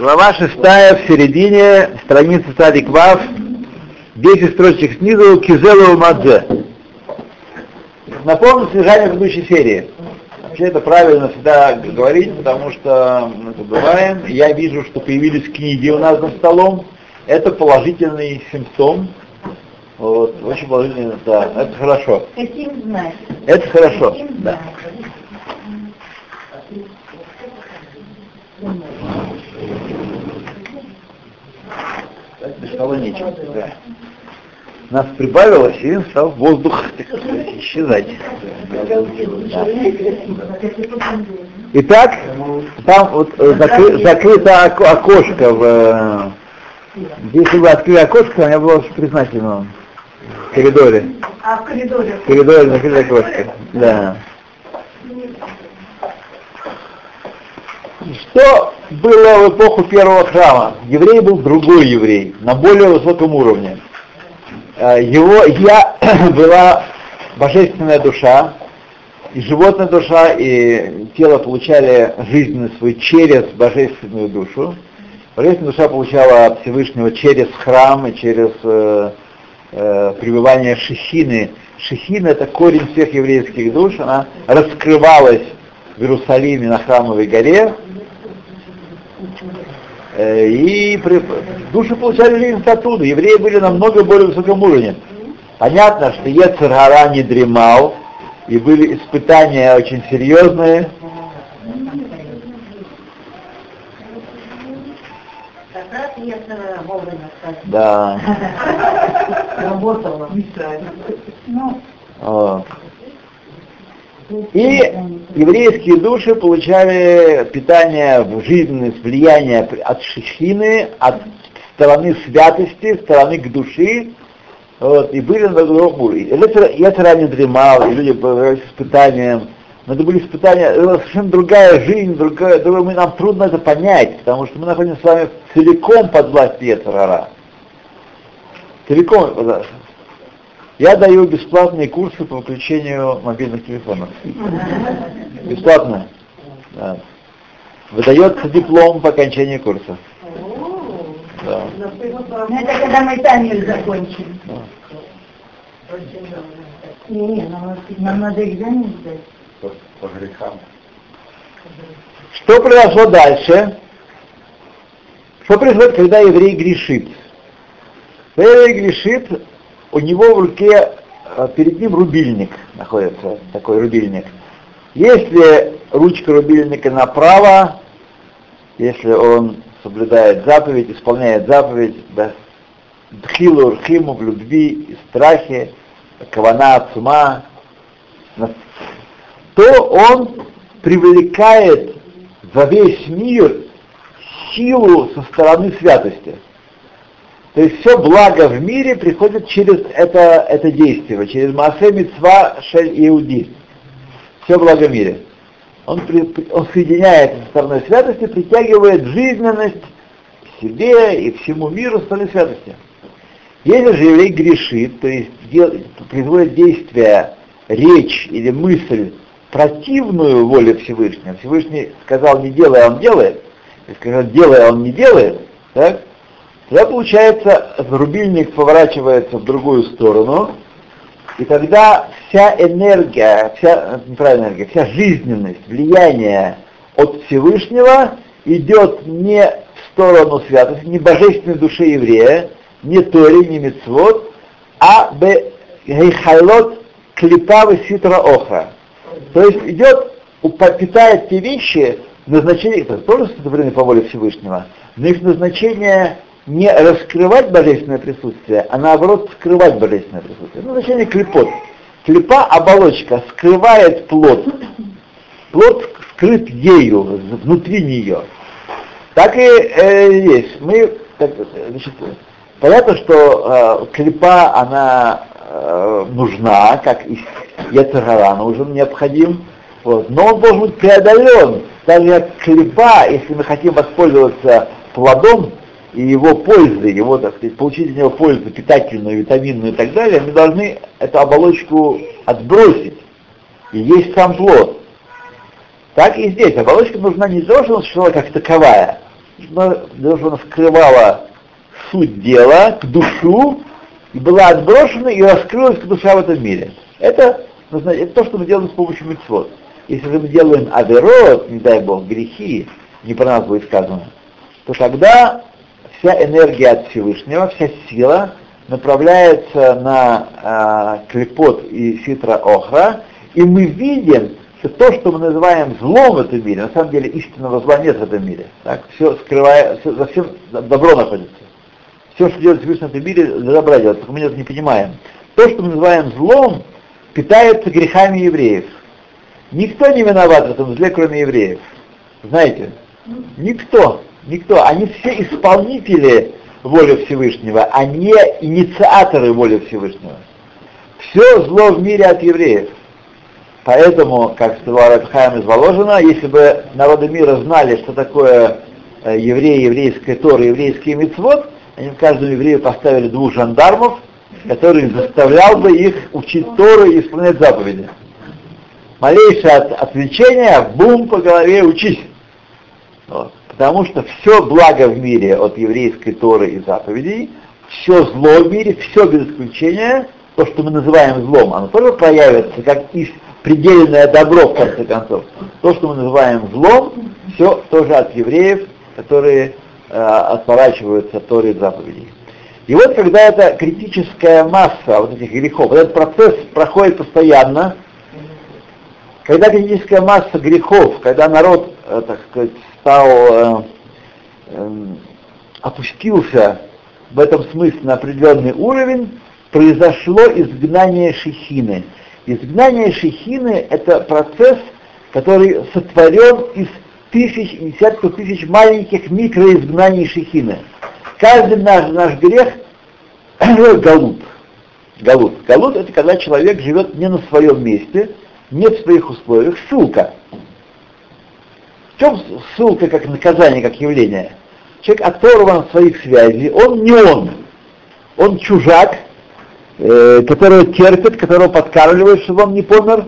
Глава шестая в середине, страница Царик Вав, 10 строчек снизу, Кизелу Мадзе. Напомню содержание предыдущей серии. Вообще это правильно всегда говорить, потому что мы забываем. Я вижу, что появились книги у нас за столом. Это положительный симптом. Вот, очень положительный, да, это хорошо. Хотим знать. Это хорошо, да. знать. Без того нечего. Да. Нас прибавилось, и стал воздух исчезать. Итак, там вот э, закры- закрыто око- окошко в... э, Если бы открыли окошко, я был очень признателен вам. В коридоре. А в коридоре? В коридоре закрыли окошко. Да. Что было в эпоху первого храма? Еврей был другой еврей, на более высоком уровне. Э, Его я была божественная душа, и животная душа, и тело получали жизненный свой через божественную душу. Божественная душа получала от Всевышнего через храм и через э, э, пребывание Шехины. Шехина это корень всех еврейских душ, она раскрывалась в Иерусалиме на храмовой горе, и при- души получали жизнь оттуда. Евреи были намного более высоком уровне. Понятно, что Ецергара не дремал, и были испытания очень серьезные. Э. Да. Работала. Вот. И еврейские души получали питание в жизненность, влияние от шехины, от стороны святости, стороны к души, вот, и были на другом уровне. Я не дремал, и люди были испытанием, но это были испытания, это совершенно другая жизнь, другая, другая, мы, нам трудно это понять, потому что мы находимся с вами целиком под властью Ецарара. Целиком. Я даю бесплатные курсы по выключению мобильных телефонов. Бесплатно. Да. Выдается диплом по окончании курса. Да. это когда мы сами закончим. Не, не, нам, нам надо экзамен сдать. По, по грехам. Что произошло дальше? Что происходит, когда еврей грешит? Когда еврей грешит, у него в руке, э, перед ним рубильник находится, такой рубильник. Если ручка рубильника направо, если он соблюдает заповедь, исполняет заповедь, да, дхилу рхиму в любви страхе, кавана от ума, на- то он привлекает во весь мир силу со стороны святости. То есть все благо в мире приходит через это, это действие, через Маасе Мицва Шель Иуди. Все благо в мире. Он, при- он соединяет со стороной святости, притягивает жизненность к себе и всему миру со стороны святости. Если же еврей грешит, то есть дел- производит действие, речь или мысль противную воле Всевышнего, Всевышний сказал не делай, а он делает, если сказал делай, а он не делает, так? Тогда получается, рубильник поворачивается в другую сторону, и тогда вся энергия, вся, неправильная энергия, вся жизненность, влияние от Всевышнего идет не в сторону святости, не божественной души еврея, не Тори, не Мицвод, а бе гейхайлот клипавы ситра охра. То есть идет, питает те вещи, назначение, это тоже сотворены по воле Всевышнего, но их назначение не раскрывать божественное присутствие, а наоборот скрывать божественное присутствие. Ну, значение клепот. Клепа, оболочка, скрывает плод. Плод скрыт ею, внутри нее. Так и э, есть. Мы, так, значит, понятно, что э, клепа, она э, нужна, как и яцергара нужен, необходим, вот, но он должен быть преодолен. Даже клепа, если мы хотим воспользоваться плодом и его пользой, его, так сказать, получить из него пользу питательную, витаминную и так далее, мы должны эту оболочку отбросить и есть сам плод. Так и здесь. Оболочка нужна не для того, чтобы она существовала как таковая, для того, чтобы она скрывала суть дела, к душу, и была отброшена и раскрылась к душа в этом мире. Это, это то, что мы делаем с помощью митцвот. Если же мы делаем аверот, не дай бог, грехи, не про нас будет сказано, то тогда вся энергия от Всевышнего, вся сила направляется на э, клепот и ситра охра, и мы видим, что то, что мы называем злом в этом мире, на самом деле истинного зла нет в этом мире. Так? Все скрывая, все, за всем добро находится. Все, что делает Всевышний в этом мире, для добра делает, только мы это не понимаем. То, что мы называем злом, питается грехами евреев. Никто не виноват в этом зле, кроме евреев. Знаете? Никто. Никто. Они все исполнители воли Всевышнего, а не инициаторы воли Всевышнего. Все зло в мире от евреев. Поэтому, как сказал Рабхайм из Воложина, если бы народы мира знали, что такое э, евреи, еврейская Тора, еврейский мицвод, они каждому еврею поставили двух жандармов, который заставлял бы их учить Тору и исполнять заповеди. Малейшее от, отвлечение, бум по голове, учись. Вот. Потому что все благо в мире от еврейской Торы и заповедей, все зло в мире, все без исключения, то, что мы называем злом, оно тоже проявится как из предельное добро, в конце концов. То, что мы называем злом, все тоже от евреев, которые э, отворачиваются от Торы и заповедей. И вот когда эта критическая масса вот этих грехов, этот процесс проходит постоянно, когда критическая масса грехов, когда народ, э, так сказать, стал, э, э, опустился в этом смысле на определенный уровень, произошло изгнание Шехины. Изгнание Шехины – это процесс, который сотворен из тысяч и десятков тысяч маленьких микроизгнаний Шехины. Каждый наш, наш грех – галут. Галут. Галут – это когда человек живет не на своем месте, не в своих условиях, ссылка. Чем ссылка как наказание, как явление? Человек оторван от своих связей, он не он. Он чужак, э, которого терпит, которого подкармливает, чтобы он не помер,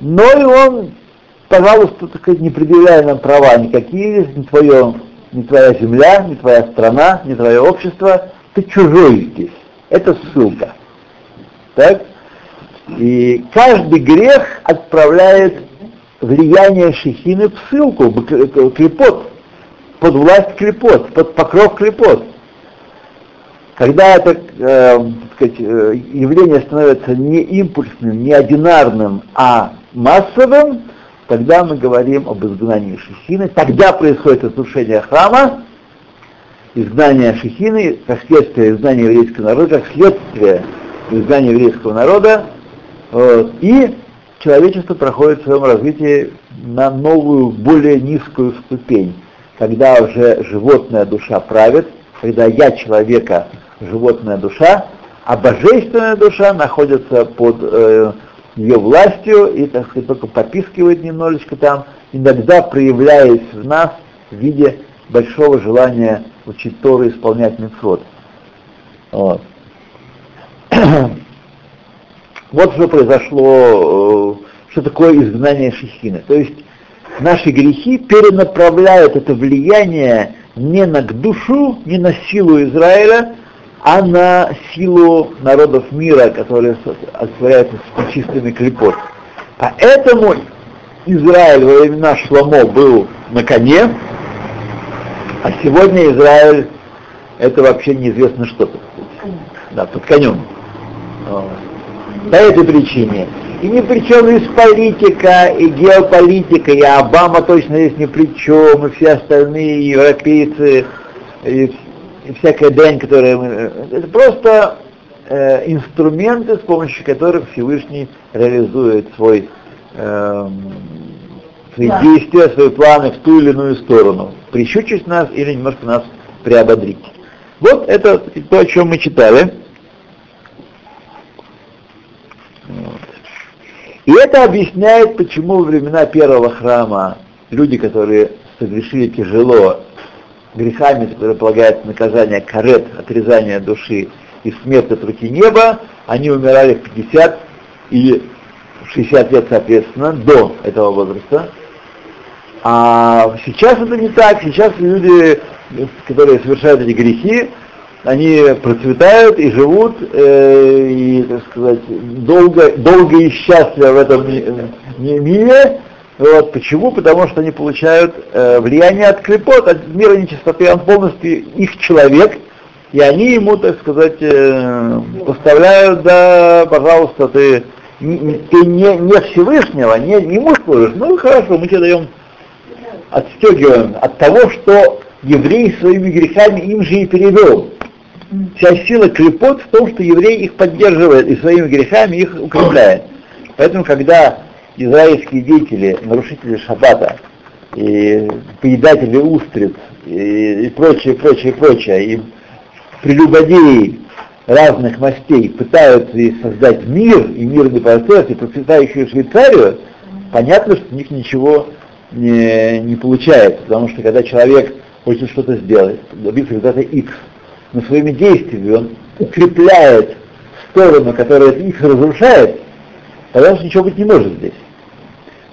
но и он, пожалуйста, так сказать, не предъявляя нам права никакие, не, твое, не твоя земля, не твоя страна, не твое общество, ты чужой здесь. Это ссылка. Так? И каждый грех отправляет влияние шехины в ссылку, клепот, под власть клепот, под покров клепот. Когда это э, сказать, э, явление становится не импульсным, не одинарным, а массовым, тогда мы говорим об изгнании Шехины, тогда происходит разрушение храма, изгнание Шехины, как следствие изгнания еврейского народа, как следствие изгнания еврейского народа, вот, и человечество проходит в своем развитии на новую, более низкую ступень, когда уже животная душа правит, когда я человека животная душа, а божественная душа находится под э, ее властью и, так сказать, только попискивает немножечко там, иногда проявляясь в нас в виде большого желания учить Тору исполнять митцвот. Вот. вот что произошло, э, что такое изгнание Шехины. То есть наши грехи перенаправляют это влияние не на душу, не на силу Израиля, а на силу народов мира, которые олицетворяются с чистыми клепот. Поэтому Израиль во времена Шломо был на коне, а сегодня Израиль это вообще неизвестно что. -то. Да, под конем. По этой причине. И ни при чем и политика, и геополитика, и Обама точно здесь ни при чем, и все остальные европейцы, и и всякая дрянь, которая... Э, это просто э, инструменты, с помощью которых Всевышний реализует свой, э, свои да. действия, свои планы в ту или иную сторону. Прищучить нас или немножко нас приободрить. Вот это то, о чем мы читали. И это объясняет, почему во времена первого храма люди, которые согрешили тяжело грехами, которые полагают наказание карет, отрезание души и смерть от руки неба, они умирали в 50 и 60 лет, соответственно, до этого возраста. А сейчас это не так. Сейчас люди, которые совершают эти грехи, они процветают и живут, э, и, так сказать, долго, долго и счастливо в этом мире. Вот. Почему? Потому что они получают э, влияние от клепот, от мира нечистоты. Он полностью их человек, и они ему, так сказать, э, поставляют, да, пожалуйста, ты, ты не, не Всевышнего, не, не муж служишь, ну хорошо, мы тебе даем, отстегиваем от того, что еврей своими грехами им же и перевел. Вся сила клепот в том, что еврей их поддерживает и своими грехами их укрепляет. Поэтому, когда израильские деятели, нарушители шаббата, и поедатели устриц, и, и прочее, прочее, прочее, и прелюбодеи разных мастей пытаются создать мир и мирный процесс, и процветающую Швейцарию, понятно, что у них ничего не, не получается, потому что когда человек хочет что-то сделать, добиться результата X, но своими действиями он укрепляет сторону, которая их разрушает, тогда уж ничего быть не может здесь.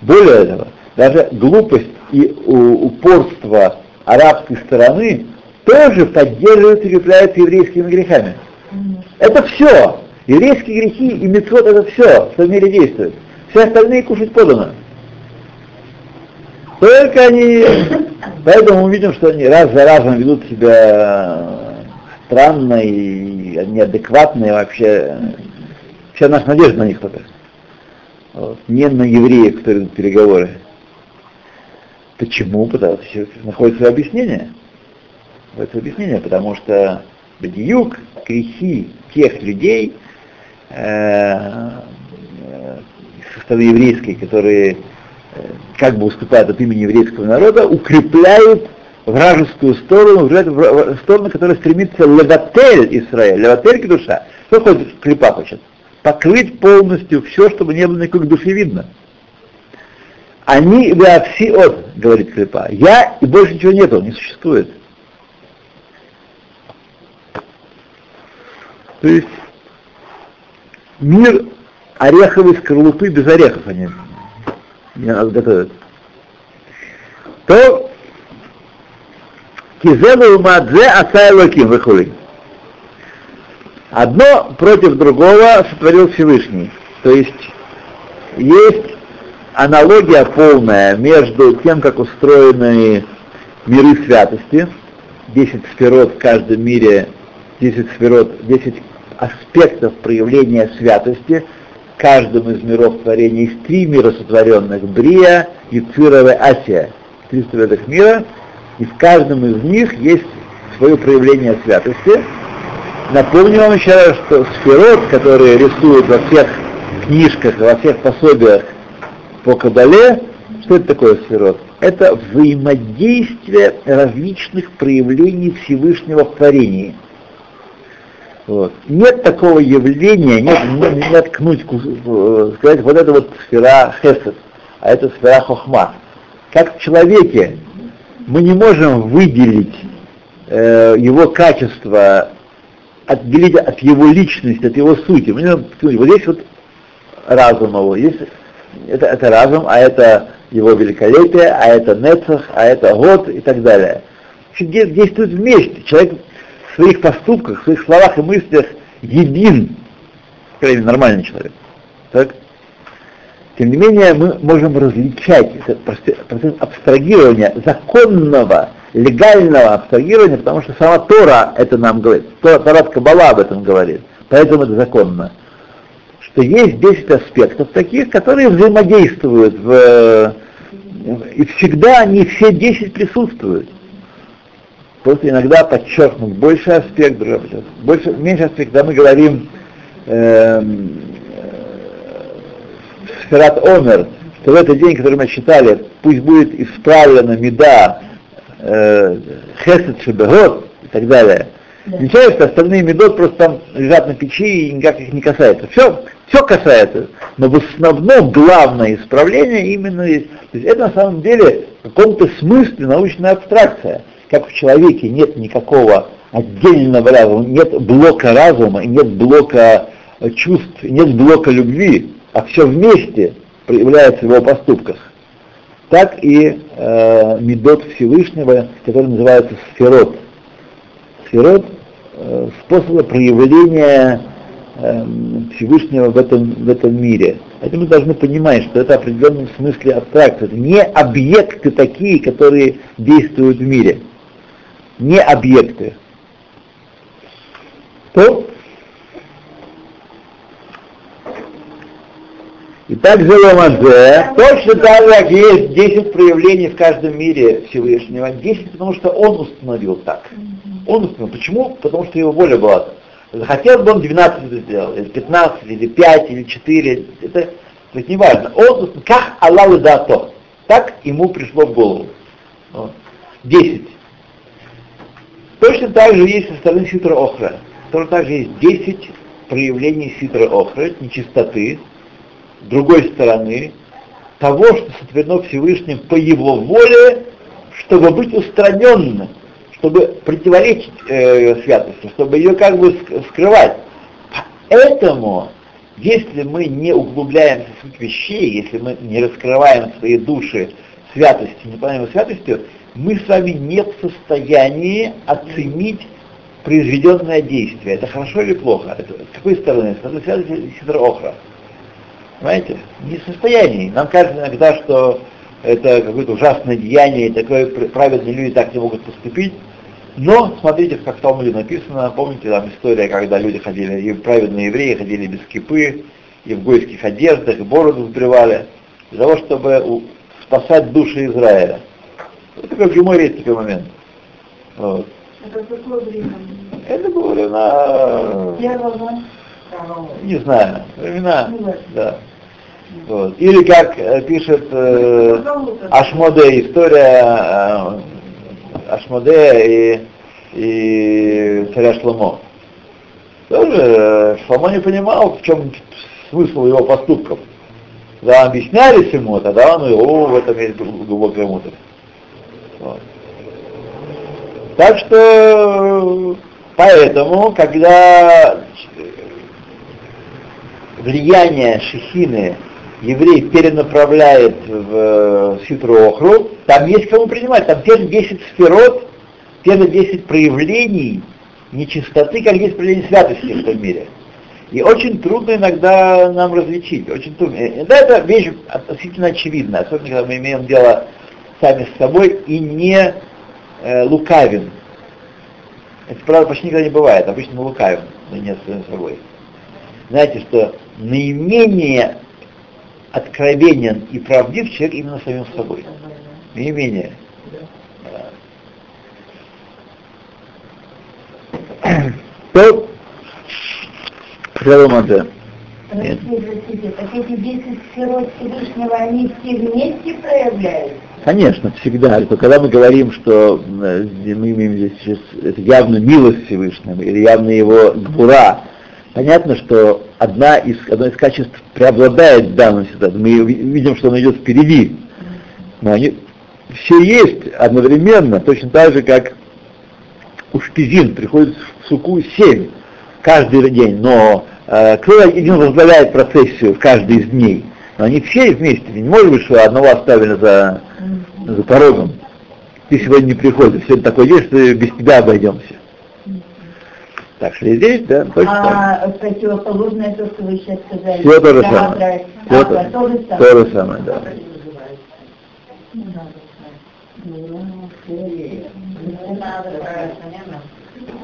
Более того, даже глупость и упорство арабской стороны тоже поддерживаются и укрепляются еврейскими грехами. Это все. Еврейские грехи и мецвод это все, что в мире действует. Все остальные кушать подано. Только они... Поэтому мы видим, что они раз за разом ведут себя странно и неадекватно, вообще вся наша надежда на них только. Вот. Не на евреев, которые ведут переговоры. Почему? Потому что находится объяснение. Находится объяснение, потому что бедиюк, грехи тех людей, э, э, со стороны еврейской, которые э, как бы уступают от имени еврейского народа, укрепляют вражескую сторону, в сторону, которая стремится леватель Израиль, леватель душа. Что хочет клепа хочет? Покрыть полностью все, чтобы не было никакой души видно. Они от, говорит клепа. Я и больше ничего нету, не существует. То есть мир ореховой скорлупы без орехов они не готовят. То Кизену Мадзе Асайлоким выходит. Одно против другого сотворил Всевышний. То есть есть аналогия полная между тем, как устроены миры святости, 10 сферот в каждом мире, 10 сферот, 10 аспектов проявления святости, в каждом из миров творения есть три мира сотворенных, Брия, Юцирова, Асия, три сотворенных мира, и в каждом из них есть свое проявление святости. Напомню вам еще раз, что сферот, которые рисуют во всех книжках, во всех пособиях по Кабале, что это такое сферот? Это взаимодействие различных проявлений Всевышнего в творении. Вот. Нет такого явления, нет, не, откнуть, э, сказать, вот это вот сфера хесед, а это сфера хохма. Как в человеке мы не можем выделить э, его качество, отделить от его личности, от его сути. Мы не можем, вот здесь вот разум его, есть, это, это разум, а это его великолепие, а это нецах, а это год и так далее. Действуют вместе. Человек в своих поступках, в своих словах и мыслях един, крайне нормальный человек. Так? Тем не менее, мы можем различать процесс абстрагирования, законного, легального абстрагирования, потому что сама Тора это нам говорит, Тора, Тора Кабала об этом говорит, поэтому это законно. Что есть 10 аспектов таких, которые взаимодействуют в, и всегда они все 10 присутствуют. Просто иногда подчеркнут больше аспект, больше, меньше аспект, когда мы говорим эм, Сферат Омер, что в этот день, который мы считали, пусть будет исправлена меда э, Хесед Шебегот и так далее. Да. Что остальные медот просто там лежат на печи и никак их не касается. Все, все касается, но в основном главное исправление именно есть. То есть это на самом деле в каком-то смысле научная абстракция. Как в человеке нет никакого отдельного разума, нет блока разума, нет блока чувств, нет блока любви, а все вместе проявляется в его поступках. так и э, медот Всевышнего, который называется сферот. Сферот э, способа проявления э, Всевышнего в этом, в этом мире. Это мы должны понимать, что это в определенном смысле абстракция. Это не объекты такие, которые действуют в мире. Не объекты. То И так Зеломадзе, точно так же, как есть 10 проявлений в каждом мире Всевышнего. 10, потому что он установил так. Он установил. Почему? Потому что его воля была. Захотел бы он 12 это сделал, или 15, или 5, или 4, это, то есть не важно. Он, как Аллах да то, так ему пришло в голову. Вот. 10. Точно так же есть со стороны Ситра Охра. Точно так же есть 10 проявлений Ситра Охра, нечистоты, другой стороны, того, что сотворено Всевышним по его воле, чтобы быть устраненным, чтобы противоречить э, святости, чтобы ее как бы скрывать. Поэтому, если мы не углубляемся в суть вещей, если мы не раскрываем свои души святости, не понимаем святостью, мы с вами не в состоянии оценить произведенное действие. Это хорошо или плохо? Это, с какой стороны? С одной стороны, Сидра Охра. Понимаете? Не в состоянии. Нам кажется иногда, что это какое-то ужасное деяние, и такое праведные люди так не могут поступить. Но смотрите, как в Талмуде написано, помните там история, когда люди ходили, и праведные евреи ходили без кипы, и в гойских одеждах, и бороду сбривали, для того, чтобы спасать души Израиля. Это в юморе есть такой момент. Вот. Это какое время? Это было времена... Не знаю, времена, да. Вот. Или как э, пишет э, Ашмоде, история э, Ашмоде и, и царя Шломо. Тоже э, Шломо не понимал, в чем смысл его поступков. Когда объяснялись ему, тогда он, о, в этом есть глубокая мудрость. Вот. Так что, поэтому, когда влияние Шехины еврей перенаправляет в э, Ситру Охру, там есть кому принимать, там те же 10 сферот, те же 10 проявлений нечистоты, как есть проявление святости в том мире. И очень трудно иногда нам различить, очень трудно. Иногда это вещь относительно очевидна, особенно когда мы имеем дело сами с собой и не э, лукавим. Это, правда, почти никогда не бывает, обычно мы лукавим, но не с собой. Знаете, что наименее откровенен и правдив человек именно самим собой. Наименее. То Шаломаде. Простите, так эти 10 сферот Всевышнего, они все вместе проявляются? Конечно, всегда. То когда мы говорим, что э, мы имеем здесь сейчас это явно милость Всевышнего, или явно его гбура, понятно, что одна из, одно из качеств преобладает в данном ситуации. Мы видим, что он идет впереди. Но они все есть одновременно, точно так же, как у шпизин приходит в суку семь каждый день, но э, кто один возглавляет процессию в каждый из дней. Но они все вместе. Не может быть, что одного оставили за, за порогом. Ты сегодня не приходишь. Сегодня такой день, что без тебя обойдемся. Так что здесь, да, точно а, противоположное то, что вы сейчас сказали. Все то же самое. Все а, то, то, же самое. да.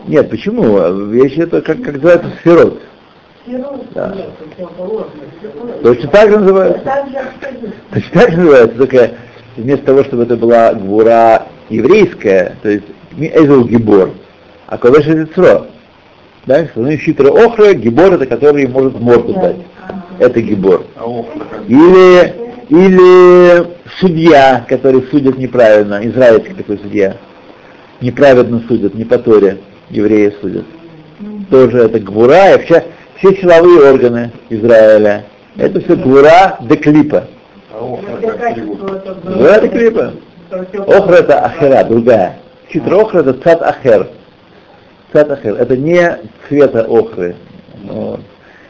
Нет, почему? Вещь это как, как называется сферот. Да. Точно так же называется. Точно так же называется, только вместо того, чтобы это была гвура еврейская, то есть Эзел Гибор, а Ковеш Эзицро. Да, что хитрый охра, гибор это который может морду дать. Это гибор. А или, или судья, который судит неправильно, израильский такой судья. Неправильно судят, не по Торе, евреи судят. Тоже это гвура, и вообще все силовые органы Израиля. Это все гвура де клипа. Гвура де клипа. Охра это ахера, другая. Хитро охра это цад ахер. Цатахер, это не цвета охры. Вот.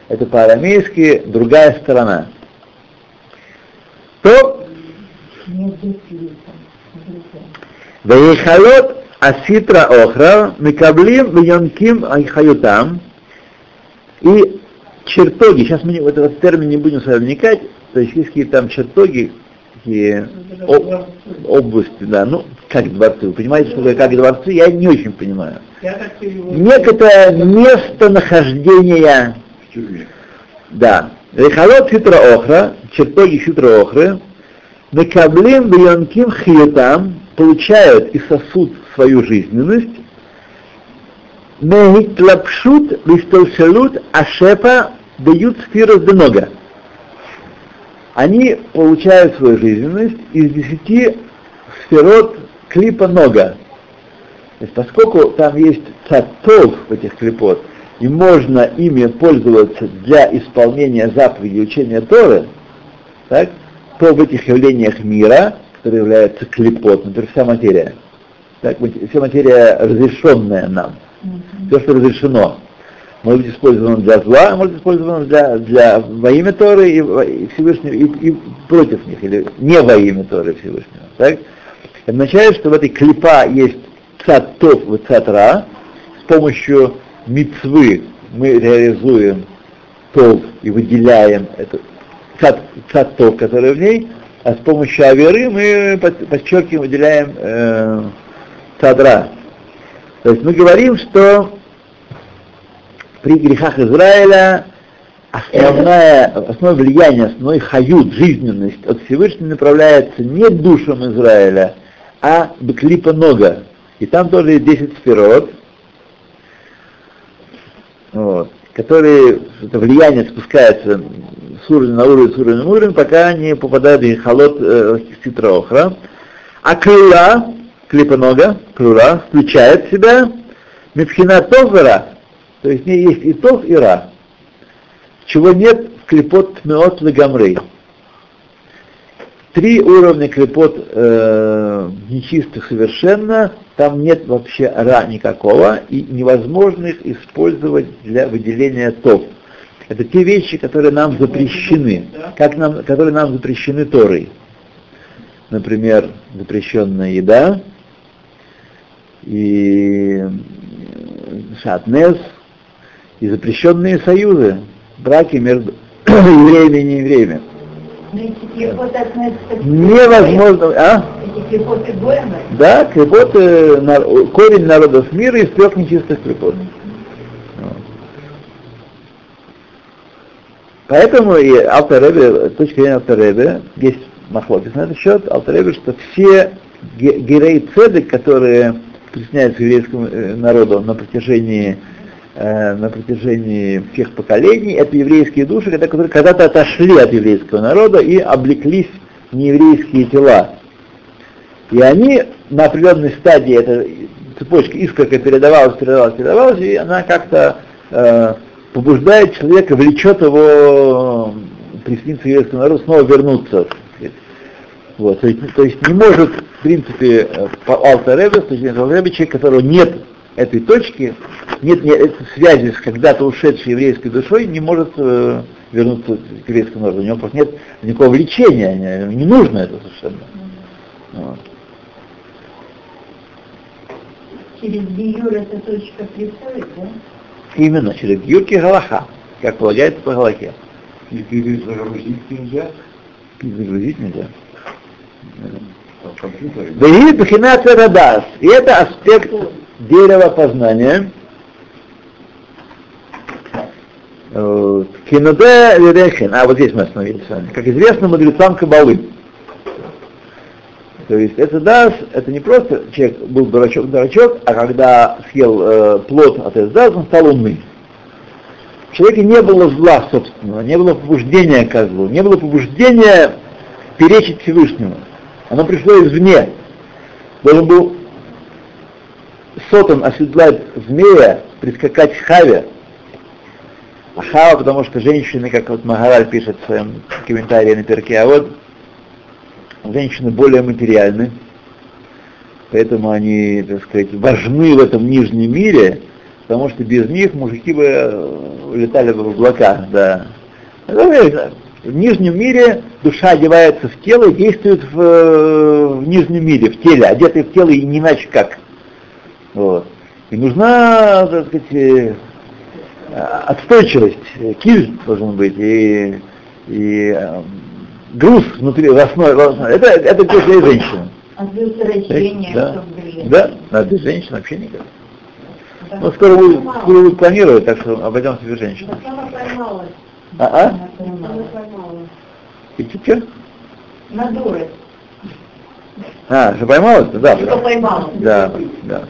Это по-арамейски другая сторона. То. Вейхалот аситра охра микаблим вьонким айхаютам. И чертоги, сейчас мы в этот термин не будем с вами вникать, то есть есть какие там чертоги, такие об- области, да, ну, как дворцы, вы понимаете, что такое как дворцы, я не очень понимаю. Некое местонахождение, да, Рехалот хитра охра, чертоги хитра охры, Мекаблим бьонким хиютам, получают и сосут свою жизненность, Мехитлапшут вистолшалут ашепа дают сфирос денога. Они получают свою жизненность из десяти сферот клипа нога. То есть поскольку там есть цатов в этих клипот, и можно ими пользоваться для исполнения заповедей учения Торы, так, то в этих явлениях мира, которые являются клипот, например, вся материя, так, вся материя разрешенная нам, все, что разрешено, может быть использовано для зла, может быть использовано для, для во имя Торы и, и Всевышнего, и, и против них, или не во имя Торы Всевышнего. Так? Означает, что в этой клипа есть цат тов и цат ра, с помощью мицвы мы реализуем тов и выделяем эту цат, цат тов, который в ней, а с помощью аверы мы под- подчеркиваем, выделяем э, цат ра. То есть мы говорим, что при грехах Израиля основное, основное влияние, основной хают, жизненность от Всевышнего направляется не душам Израиля, а клипа нога. И там тоже есть 10 сферот, вот, которые, это влияние спускается с уровня на уровень, с уровня на уровень, пока не попадают в холод э, ситроохра. А клюла, клипа нога, клюла, включает в себя мипхина товара, то есть в ней есть и тов, и ра, чего нет в клипот меот легамрей. Три уровня клипот э, нечистых совершенно, там нет вообще ра никакого, и невозможно их использовать для выделения тов. Это те вещи, которые нам запрещены, как нам, которые нам запрещены Торой. Например, запрещенная еда и шатнес, и запрещенные союзы, браки между евреями и неевреями. Невозможно, а? Да, клепот, корень народов мира из трех нечистых клепот. Поэтому и Алтаребе, с точки зрения Алтаребе, есть махлокис на этот счет, Алтаребе, что все ге- герои цедек, которые присняются еврейскому э, народу на протяжении э, на протяжении всех поколений, это еврейские души, которые когда-то отошли от еврейского народа и облеклись в нееврейские тела. И они на определенной стадии, эта цепочка искорка передавалась, передавалась, передавалась, и она как-то э, побуждает человека, влечет его присоединиться к еврейскому народу, снова вернуться. Вот, то, есть, то есть не может, в принципе, э, по с точки зрения Алтаребе, человек, которого нет этой точки, нет, нет этой связи с когда-то ушедшей еврейской душой, не может э, вернуться к еврейскому народу. У него просто нет никакого влечения, не, не нужно это совершенно. Вот. Через Биюр эта точка приходит, да? Именно через Гюрки Галаха, как полагается по Галахе. И ты загрузить нельзя И загрузить нельзя. компьютере. Вегит Бхинат Радас. И это аспект дерева познания. Кинуде Лерехин. А вот здесь мы остановились с вами. Как известно мудрецам Кабалы. То есть это дас, это не просто человек был дурачок-дурачок, а когда съел э, плод от Эздас, он стал умный. В человеке не было зла собственного, не было побуждения к злу, не было побуждения перечить Всевышнему. Оно пришло извне. Должен был Сотан оседлать змея, прискакать к Хаве. А Хава, потому что женщины, как вот Магараль пишет в своем комментарии на перке, а вот женщины более материальны, поэтому они, так сказать, важны в этом нижнем мире, потому что без них мужики бы э, улетали бы в облака, да. Ну, э, В нижнем мире душа одевается в тело и действует в, э, в нижнем мире, в теле, одетый в тело и не иначе как. Вот. И нужна, так сказать, э, отстойчивость, э, киль должен быть, и, и э, груз внутри, в основе, в основе. Это, это для женщины. А предотвращение, Да. чтобы были- Да, а для женщин вообще никак. Да. Ну, скоро будет, скоро будет планировать, так что обойдемся без женщин. Она поймалась. А, а? Она поймалась. И что? На дуры. А, что поймалась? Да. Что да. поймалась. Да, да.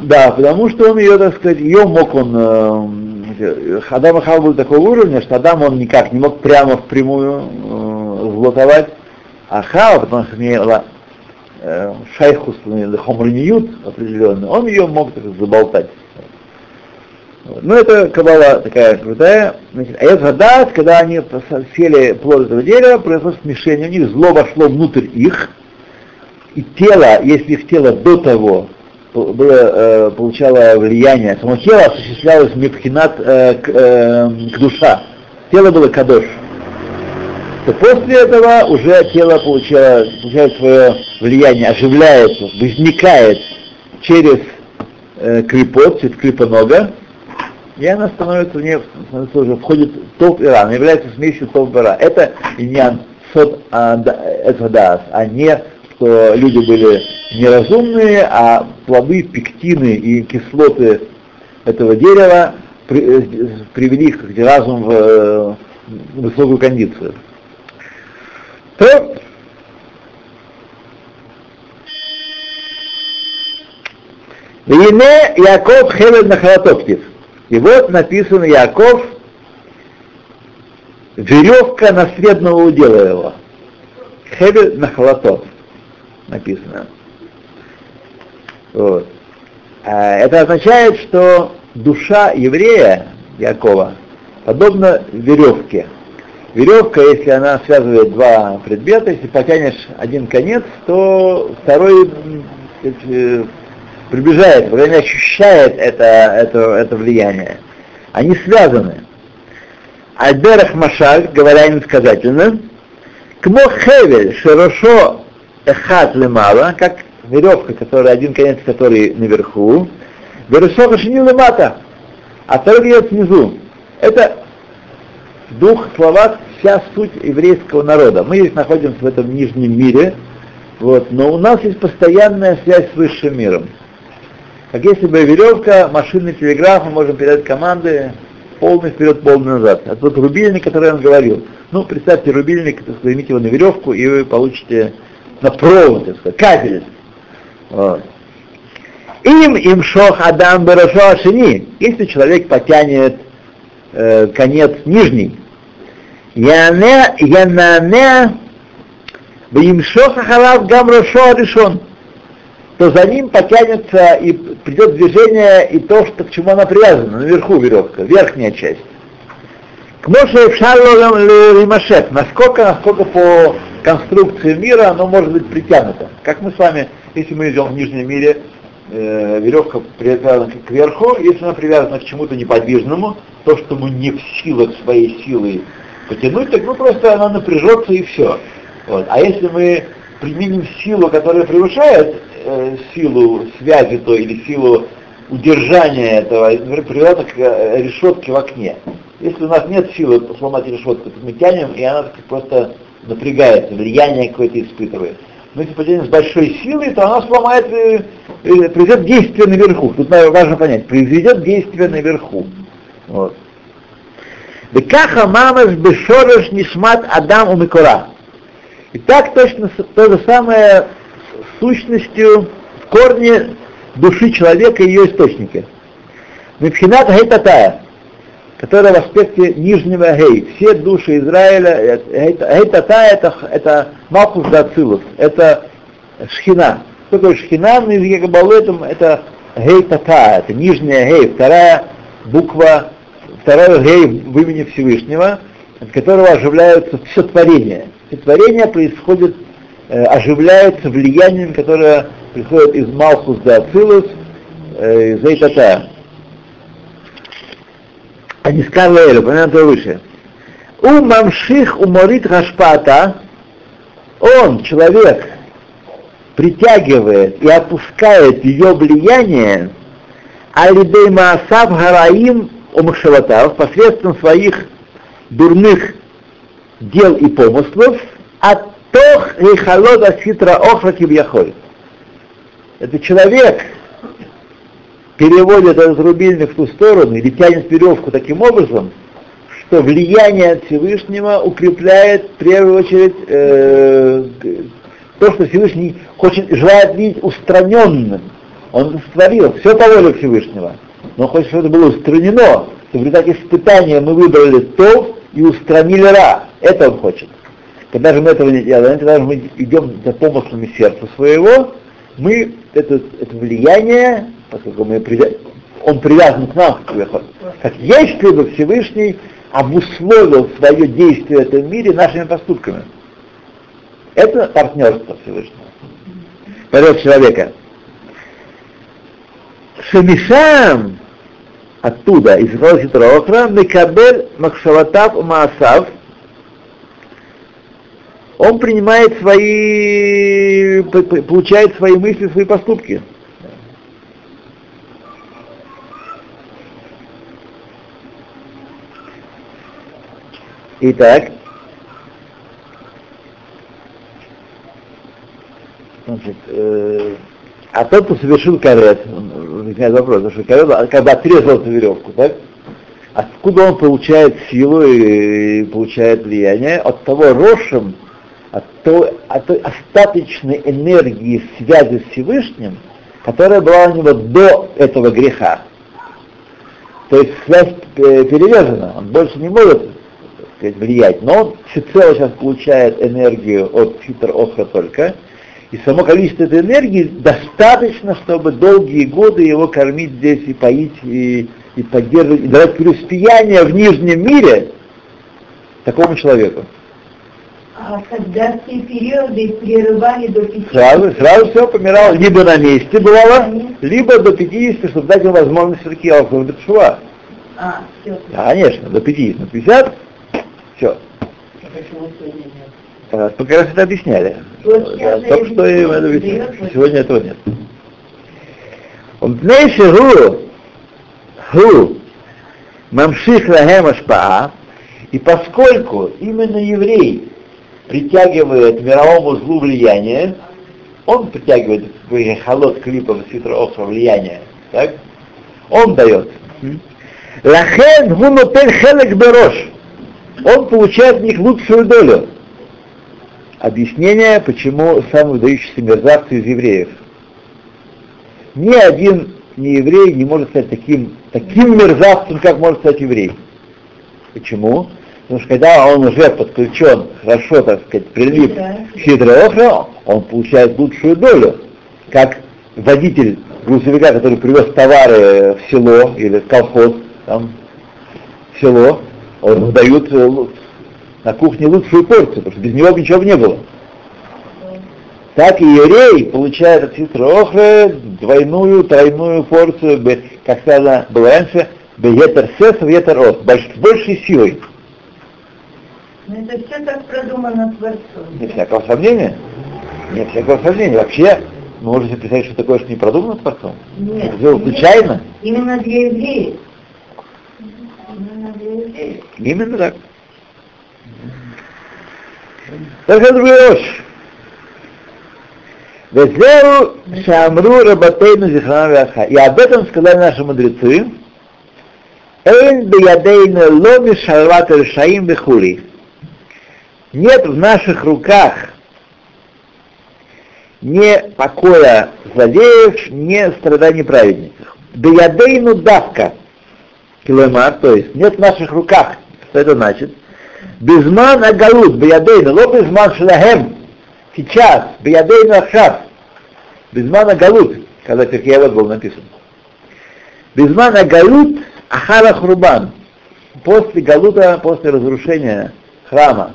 Да, потому что он ее, так сказать, ее мог он, э, Адам и Хава был такого уровня, что Адам он никак не мог прямо впрямую э, злотовать, а Хава, потому что имела э, шайхус хомрниют определенный, он ее мог так заболтать. Ну, это кабала такая крутая. Значит, а это дат, когда они сели плод этого дерева, произошло смешение, у них зло вошло внутрь их, и тело, если их тело до того было, э, получало влияние, само тело осуществлялось мепхинат э, к, э, к душа. Тело было кадош. То после этого уже тело получало, получает свое влияние, оживляется, возникает через э, клипот, через клипонога, и она становится в становится уже входит в топ ира, она является смесью топ ира. Это иньян сот эцадас, а не что люди были неразумные, а плоды, пектины и кислоты этого дерева э, привели их как разум в э, высокую кондицию. То Ине Яков Хевед Нахалатоктив. И вот написано Яков, веревка наследного удела его. Хевед Нахалатов написано. Вот. А Это означает, что душа еврея Якова подобна веревке. Веревка, если она связывает два предмета, если потянешь один конец, то второй э, приближает, по крайней ощущает это, это, это влияние. Они связаны. Альберах Машаль, говоря инсказательно, Кмо Хевель, Широшо Эхат Лемала, как веревка, которая один конец которой наверху, Верусоха Шини Лемата, а второй конец внизу. Это в двух словах вся суть еврейского народа. Мы здесь находимся в этом нижнем мире, вот, но у нас есть постоянная связь с высшим миром. Как если бы веревка, машинный телеграф, мы можем передать команды полный вперед, полный назад. А тот рубильник, который он говорил. Ну, представьте рубильник, возьмите его на веревку, и вы получите на провод, так сказать, кабель. Вот. Им им шох Адам Барашо Ашини. Если человек потянет э, конец нижний, Яне, Янане, Бимшох Ахалав Гам Рошо решен, то за ним потянется и придет движение и то, что, к чему она привязана, наверху веревка, верхняя часть. К Моше Римашек, насколько, насколько по конструкции мира оно может быть притянуто. Как мы с вами, если мы идем в нижнем мире, э, веревка привязана к верху, если она привязана к чему-то неподвижному, то, что мы не в силах своей силой потянуть, так ну просто она напряжется и все. Вот. А если мы применим силу, которая превышает э, силу связи той или силу удержания этого, например, привязана к э, решетке в окне. Если у нас нет силы сломать решетку, то мы тянем, и она просто напрягается, влияние какое-то испытывает. Но если потянем с большой силой, то она сломает, э, э, произведет действие наверху. Тут важно понять, произведет действие наверху. Вот. Бекаха мамаш бешореш нишмат Адам у Микора. И так точно то же самое сущностью в корне души человека и ее источника. Мипхинат гейтатая, которая в аспекте нижнего гей. Все души Израиля, э, гейта- гейтатая это, это Малхус Дацилус, это шхина. Что такое шхина на языке Кабалы, это, это гейтатая, это нижняя гей, вторая буква, второй гей в имени Всевышнего, от которого оживляются все творение. Все творение происходит, э, влиянием, которое приходит из Малхус до Ацилус, э, из. А не Скарлейлю, упомянутого выше. У мамших уморит рашпата, он, человек, притягивает и опускает ее влияние, алидей маасав гараим умахшаватав, посредством своих дурных дел и помыслов, а тох и холода ситра охра кибьяхоль. Это человек переводит этот рубильник в ту сторону или тянет веревку таким образом, что влияние Всевышнего укрепляет в первую очередь э, то, что Всевышний хочет, желает видеть устраненным. Он створил все по воле Всевышнего, но хочет, чтобы это было устранено, в результате испытания мы выбрали то и устранили Ра. Это он хочет. Когда же мы этого не делаем, когда же мы идем за помыслами сердца своего, мы это, это влияние, поскольку мы привя... он привязан к нам, как есть либо Всевышний обусловил свое действие в этом мире нашими поступками. Это партнерство Всевышнего. Порядок человека. Шамишам оттуда, из Хитроохра, Мекабель Макшаватав Маасав, он принимает свои, получает свои мысли, свои поступки. Итак, значит, э, а тот, кто совершил карет, возникает вопрос, что карет, как бы отрезал эту веревку, так? Откуда он получает силу и получает влияние? От того рошем, от той, от той остаточной энергии связи с Всевышним, которая была у него до этого греха. То есть связь э, перевязана, он больше не может сказать, влиять, но он всецело сейчас получает энергию от фитр охра только, и само количество этой энергии достаточно, чтобы долгие годы его кормить здесь и поить, и, и поддерживать, и давать преуспеяние в нижнем мире такому человеку. А когда все периоды прерывали до 50? Сразу, сразу все помирал, либо на месте бывало, либо до 50, чтобы дать ему возможность все-таки алкоголь А, все. Конечно, до 50, на 50 все. А, как раз это объясняли. Да, только что им это объясняли. Сегодня этого нет. Он пнейши гу, гу, мамших лахем ашпаа, и поскольку именно еврей притягивает мировому злу влияние, он притягивает в холод клипов ситра охра влияние, так? Он дает. Лахен гу нотель хелек берош. Он получает в них лучшую долю. Объяснение, почему самые выдающиеся мерзавцы из евреев. Ни один не еврей не может стать таким, таким мерзавцем, как может стать еврей. Почему? Потому что когда он уже подключен, хорошо, так сказать, прилип к хитроохра, он получает лучшую долю. Как водитель грузовика, который привез товары в село или в колхоз, там, в село, он выдают лу- на кухне лучшую порцию, потому что без него бы ничего бы не было. Так и еврей получает от Ситроохра двойную, тройную порцию, как сказано было раньше, беетер сес, ветер от, с большей силой. Ну, это все так продумано Творцом. Нет всякого сомнения. Нет всякого сомнения. Вообще, вы можете представить, что такое, что не продумано Творцом? Нет. Это случайно? Именно для евреев. Именно так. Только другой рожь. Везеру шамру рабатейну зихрана вяха. И об этом сказали наши мудрецы. Эйн биядейну ломи шалват решаим вихули. Нет в наших руках ни покоя злодеев, ни страданий праведников. Биядейну давка. Киломар, то есть нет в наших руках. Что это значит? Безман агалут, биядейну, ло безман шлагем. Сейчас, биядейну ахшав. Безман агалут, когда Перкеявод был написан. Безман агалут ахара хрубан. После галута, после разрушения храма,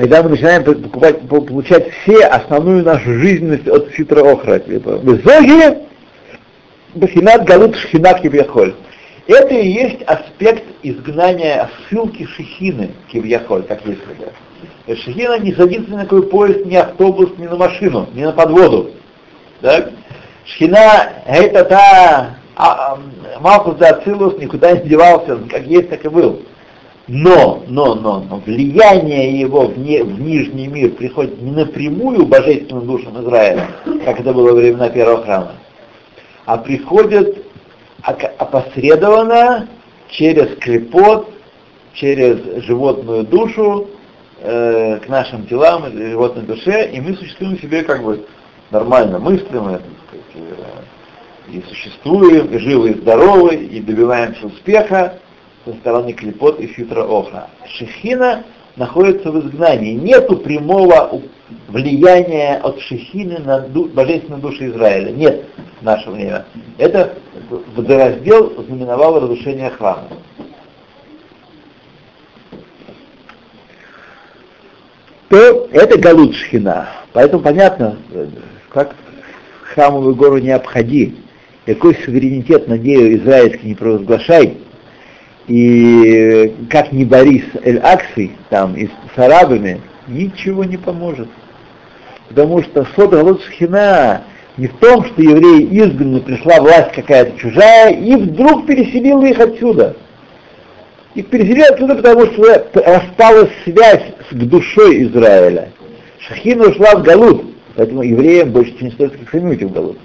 когда мы начинаем покупать, получать все основную нашу жизненность от ситра охра. Типа, в Зоге Бахинат Галут Шхинат Кибьяхоль. Это и есть аспект изгнания ссылки Шехины, Кивьяхоль, как есть это. Шехина не садится ни на какой поезд, ни автобус, ни на машину, ни на подводу. Так? Шхина, это та а, Малкус да Ацилус никуда не девался, как есть, так и был. Но, но, но, но влияние его в, не, в нижний мир приходит не напрямую божественным душам Израиля, как это было во времена первого храма, а приходит опосредованно через клепот, через животную душу э, к нашим телам, животной душе, и мы существуем себе как бы нормально мыслим, и, э, и существуем, и живы, и здоровы, и добиваемся успеха со стороны клепот и фитра охра. Шехина находится в изгнании. Нету прямого влияния от Шехины на ду, божественную душу Израиля. Нет в наше время. Это водораздел знаменовал разрушение храма. То это Галут Шхина. Поэтому понятно, как храмовую гору не обходи, какой суверенитет, надею, израильский не провозглашай, и как не Борис Эль-Акси, там, и с арабами, ничего не поможет. Потому что Сод Галут не в том, что евреи изгнаны, пришла власть какая-то чужая, и вдруг переселила их отсюда. Их переселили отсюда, потому что распалась связь с душой Израиля. Шахина ушла в Галут, поэтому евреям больше не стоит как самим в Галут.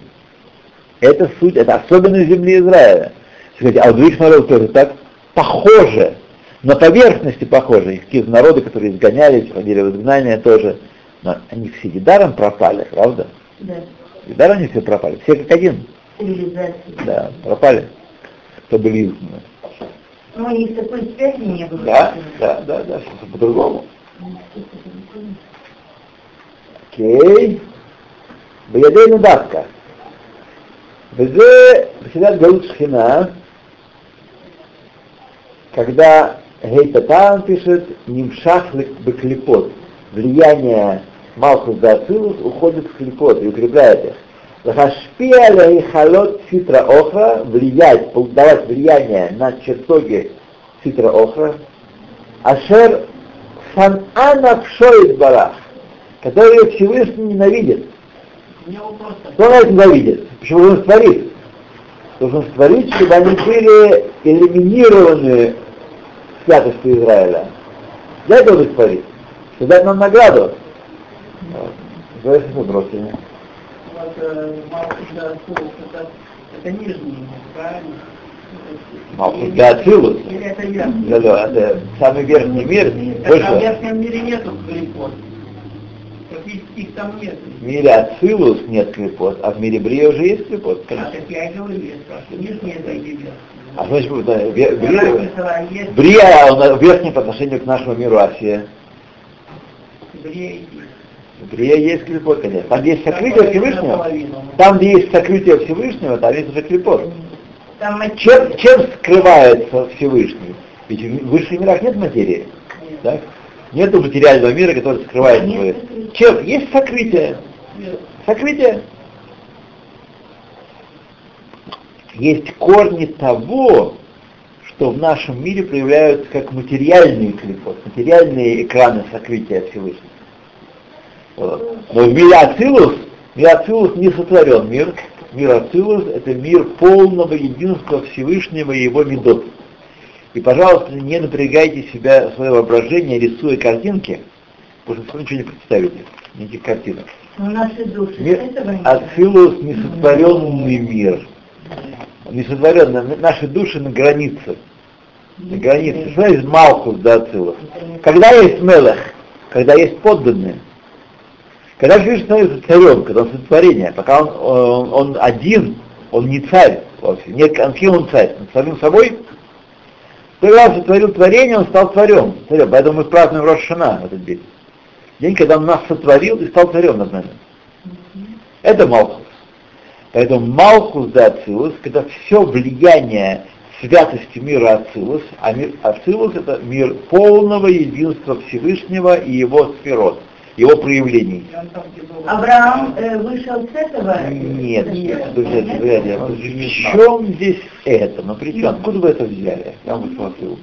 Это суть, это особенность земли Израиля. Сказать, а у других народов тоже так похоже, на поверхности похоже. Есть народы, которые изгонялись, ходили в изгнание тоже. Но они все недаром пропали, правда? Да. Недаром они все пропали. Все как один. Цивилизация. Да, пропали. Кто были изгнаны. Ну, и такой связи не было. Да, да, да, да, все по-другому. Окей. בידינו דווקא. וזה בתחילת גלות שכינה, когда Гейтатан пишет «Нимшах беклипот». Влияние Малхус Дацилус уходит в клипот и укрепляет их. Лахашпия и халот ситра охра, влиять, давать влияние на чертоги ситра охра, ашер фанана пшоит барах, которые Всевышний ненавидит. Кто их ненавидит? Почему он творит? Должен створить, чтобы они были элиминированы святостью Израиля. Для этого он творит. Чтобы дать нам награду. Давайте мы бросили. Это нижний, правильно? Малхус для Ацилус. Да, да, это самый верхний мир. А в верхнем мире нету. Каких их там нет. В мире Ацилус нет клепот, а в мире Брия уже есть клепот, А так я и говорю, я спрашиваю, нижний это или? А значит, да, Брия, Брия, он верхний по отношению к нашему миру Асия. Брия есть клепот, конечно. Там есть сокрытие Всевышнего. Там, где есть сокрытие Всевышнего, там есть уже клепот. Чем, чем скрывается Всевышний? Ведь в высших мирах нет материи. Так? Нету материального мира, который скрывает Нет. Чем? Есть сокрытие. Сокрытие. Есть корни того, что в нашем мире проявляются как материальные клипот, материальные экраны сокрытия Всевышнего. Вот. Но в мире Ацилус, мир Ацилус не сотворен мир. Мир Ацилус это мир полного единства Всевышнего и его медот. И, пожалуйста, не напрягайте себя, свое воображение, рисуя картинки, потому что вы ничего не представите, никаких картинок. Но наши души Мир. Ацилус несотворенный мир. Несотворенный. Наши души на границе. На границе. Что есть Малхус до Ацилус? Когда есть Мелех, когда есть подданные, когда Всевышний становится царем, когда он сотворение, пока он, он, он один, он не царь вовсе, нет, он кем он царь, он самим собой, когда он сотворил творение, он стал царем, царем. Поэтому мы празднуем Рошана в этот день. День, когда он нас сотворил и стал царем над нами. Это Малхус. Поэтому Малхус да Ацилус, когда все влияние святости мира Ацилус, а мир Ацилус это мир полного единства Всевышнего и его сферот. его проявлений. Авраам э, вышел с этого? Нет, Нет. друзья, друзья, в чем здесь это? Ну при чем? Откуда вы это взяли? Я вам спросил.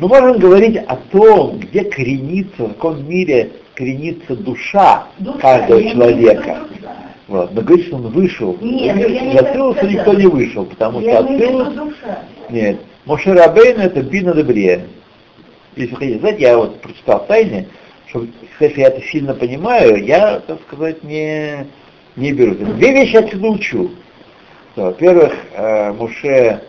Мы можем говорить о том, где коренится, в каком мире коренится душа, Душа, каждого человека. душа. Вот. Но говорит, что он вышел. Нет, я не Ацилуса так никто не вышел, потому Я что душа. нет, Моше Рабейну это бина добрее. Если вы хотите знать, я вот прочитал тайне, что если я это сильно понимаю, я, так сказать, не, не беру. Две вещи я отсюда учу. Во-первых, э, Муше,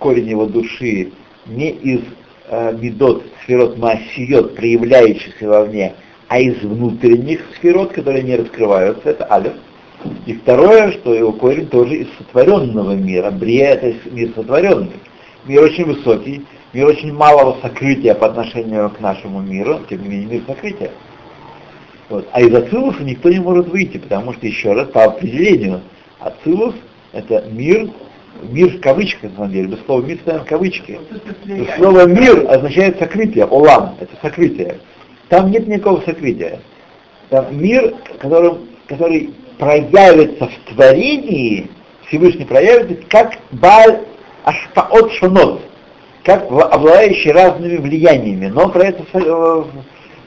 корень его души, не из э, медот, сферот массиот, проявляющихся вовне, а из внутренних сферот, которые не раскрываются, это алиф. И второе, что его корень тоже из сотворенного мира. Брия это мир сотворенный. Мир очень высокий, мир очень малого сокрытия по отношению к нашему миру, тем не менее мир сокрытия. Вот. А из Ацилуса никто не может выйти, потому что, еще раз, по определению, Ацилус это мир, мир в кавычках, на самом деле, без слова мир ставим кавычки. Есть Слово мир означает сокрытие, олам, это сокрытие. Там нет никакого сокрытия. Там мир, которым, который проявится в творении, Всевышний проявится, как баль ашпаот шонот, как в- обладающий разными влияниями, но он проявится в, в-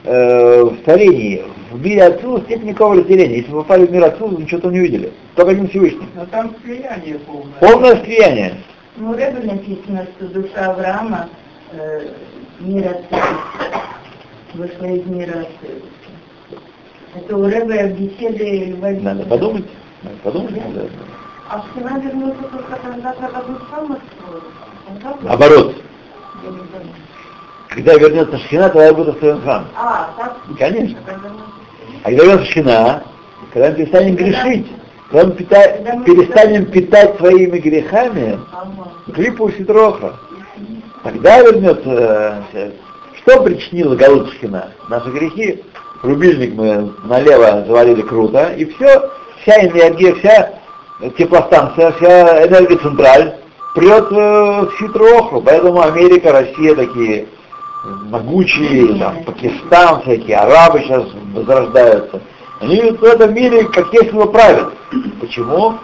э, в творении. В мире Ацилус нет никакого разделения. Если вы попали в мир вы ничего там не увидели. Только один Всевышний. Но там слияние полное. Полное слияние. Ну, у Рэбе написано, что душа Авраама э, мир Ацилус, вышла из мира Ацилус. Это у Рэбе в беседе Льва Надо подумать. Надо подумать. надо. А Шхина вернулся только когда, когда душа настроилась? Наоборот. Когда вернется Шхина, тогда будет остроен храм. А, так? Конечно. А когда вернется Шхина, когда мы перестанем грешить, когда мы пита- перестанем питать своими грехами клипу Ситроха, тогда вернется... э, Что причинило Галут Шхина? Наши грехи. Рубильник мы налево завалили круто, и все, вся энергия, вся теплостанция, вся энергия централь прет э, в Ситроху. Поэтому Америка, Россия такие могучие, там, Пакистан всякие, арабы сейчас возрождаются. Они в этом мире как его правят. Почему?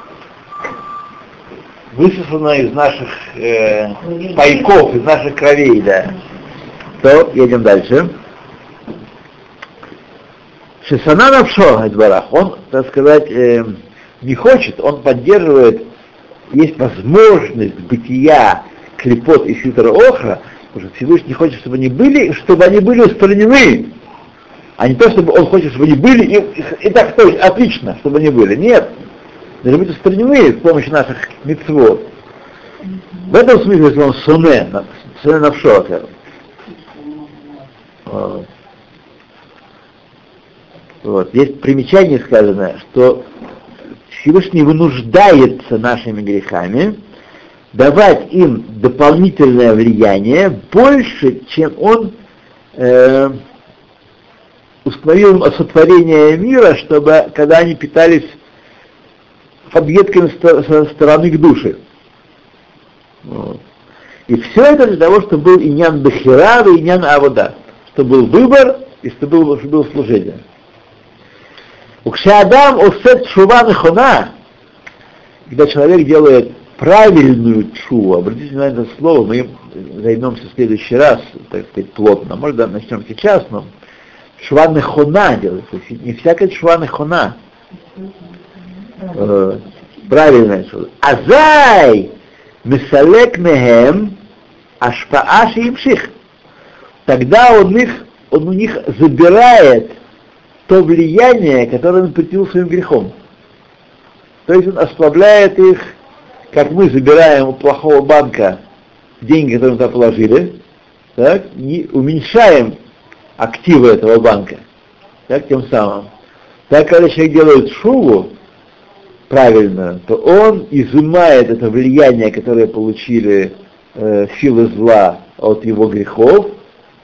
Высосано из наших э, пайков, из наших кровей, да. То, едем дальше. Шисана Навшо Эдбарах, он, так сказать, э, не хочет, он поддерживает, есть возможность бытия клепот и ситра охра, потому что Всевышний хочет, чтобы они были, чтобы они были устранены, а не то, чтобы он хочет, чтобы они были, и, и, так, то есть, отлично, чтобы они были. Нет, должны быть устранены с помощью наших митцвот. В этом смысле, если он суне, суне навшо. Вот. Вот. Есть примечание сказано, что Всевышний вынуждается нашими грехами давать им дополнительное влияние больше, чем он э, установил сотворение мира, чтобы когда они питались объедками со стороны к душе. Вот. И все это для того, чтобы был иньян Бехира и иньян Авода, чтобы был выбор и чтобы было, чтобы было служение. Укшадам осет шува нехона, когда человек делает правильную чуву, обратите внимание на это слово, мы займемся в следующий раз, так сказать, плотно, может, да, начнем сейчас, но шува нехона делается, не всякая шува нехона, э, правильная чува. Азай! Мисалек мехем ашпаа шиимших. Тогда он их, он у них забирает то влияние, которое он притянул своим грехом. То есть он ослабляет их, как мы забираем у плохого банка деньги, которые мы туда положили, так, и уменьшаем активы этого банка, так, тем самым. Так, когда человек делает шуву, правильно, то он изымает это влияние, которое получили э, силы зла от его грехов,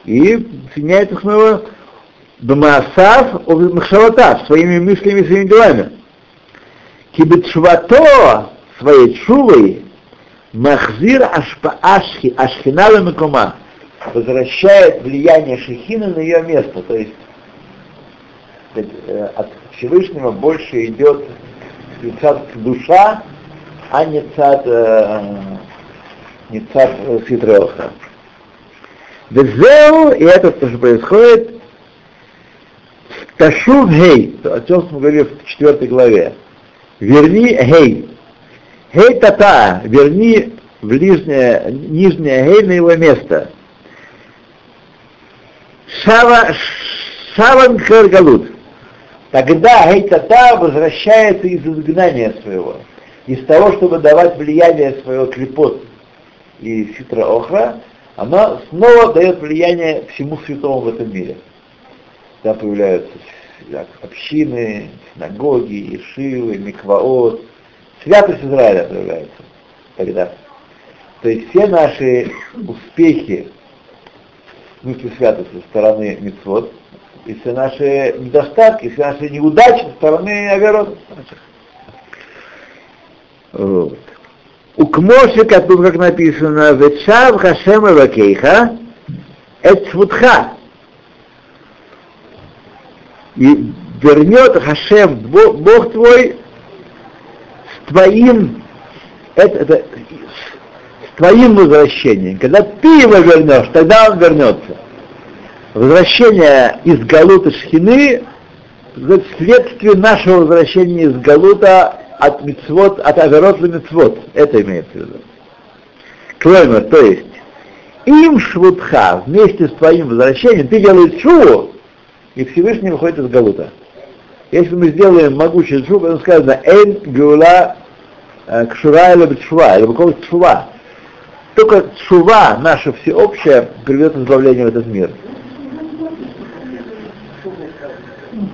и соединяет их снова Бамаасав, Махшаватав, своими мыслями своими делами. Кибетшвато, своей чувой, Махзир ашпа ашхи, ашхинала мекума, возвращает влияние Шехина на ее место. То есть э, от Всевышнего больше идет цад душа, а не цад, э, не цад э, Ситреоха. Везеу, и это то, что происходит, Ташув Гей, о чем мы говорили в четвертой главе. Верни Гей. Гей Тата, верни в нижнее, нижнее Гей на его место. Шава, Шаван Каргалут. Тогда Гей Тата возвращается из изгнания своего, из того, чтобы давать влияние своего клепот и ситра охра, она снова дает влияние всему святому в этом мире. Да, появляются общины, синагоги, ешивы, микваот, святость Израиля появляется тогда. То есть все наши успехи в смысле святости со стороны мецвод, и все наши недостатки, все наши неудачи со стороны Аверот. Вот. У Кмоши, как как написано, Ветшав Хашем Эвакейха, Эт Швудха. И вернет Хашем, Бог твой, с твоим, это, это, с твоим возвращением. Когда ты его вернешь, тогда он вернется. Возвращение из Галута Шхины, следствие нашего возвращения из Галута от мицвод, от аверот на мицвод. Это имеется в виду. Клоймер, то есть, им швудха, вместе с твоим возвращением, ты делаешь шуву, и Всевышний выходит из Галута. Если мы сделаем могучий шуб, это сказано, эн гула э, кшура или бетшува, или буквально шува. Только шува, наша всеобщая, приведет избавление в этот мир.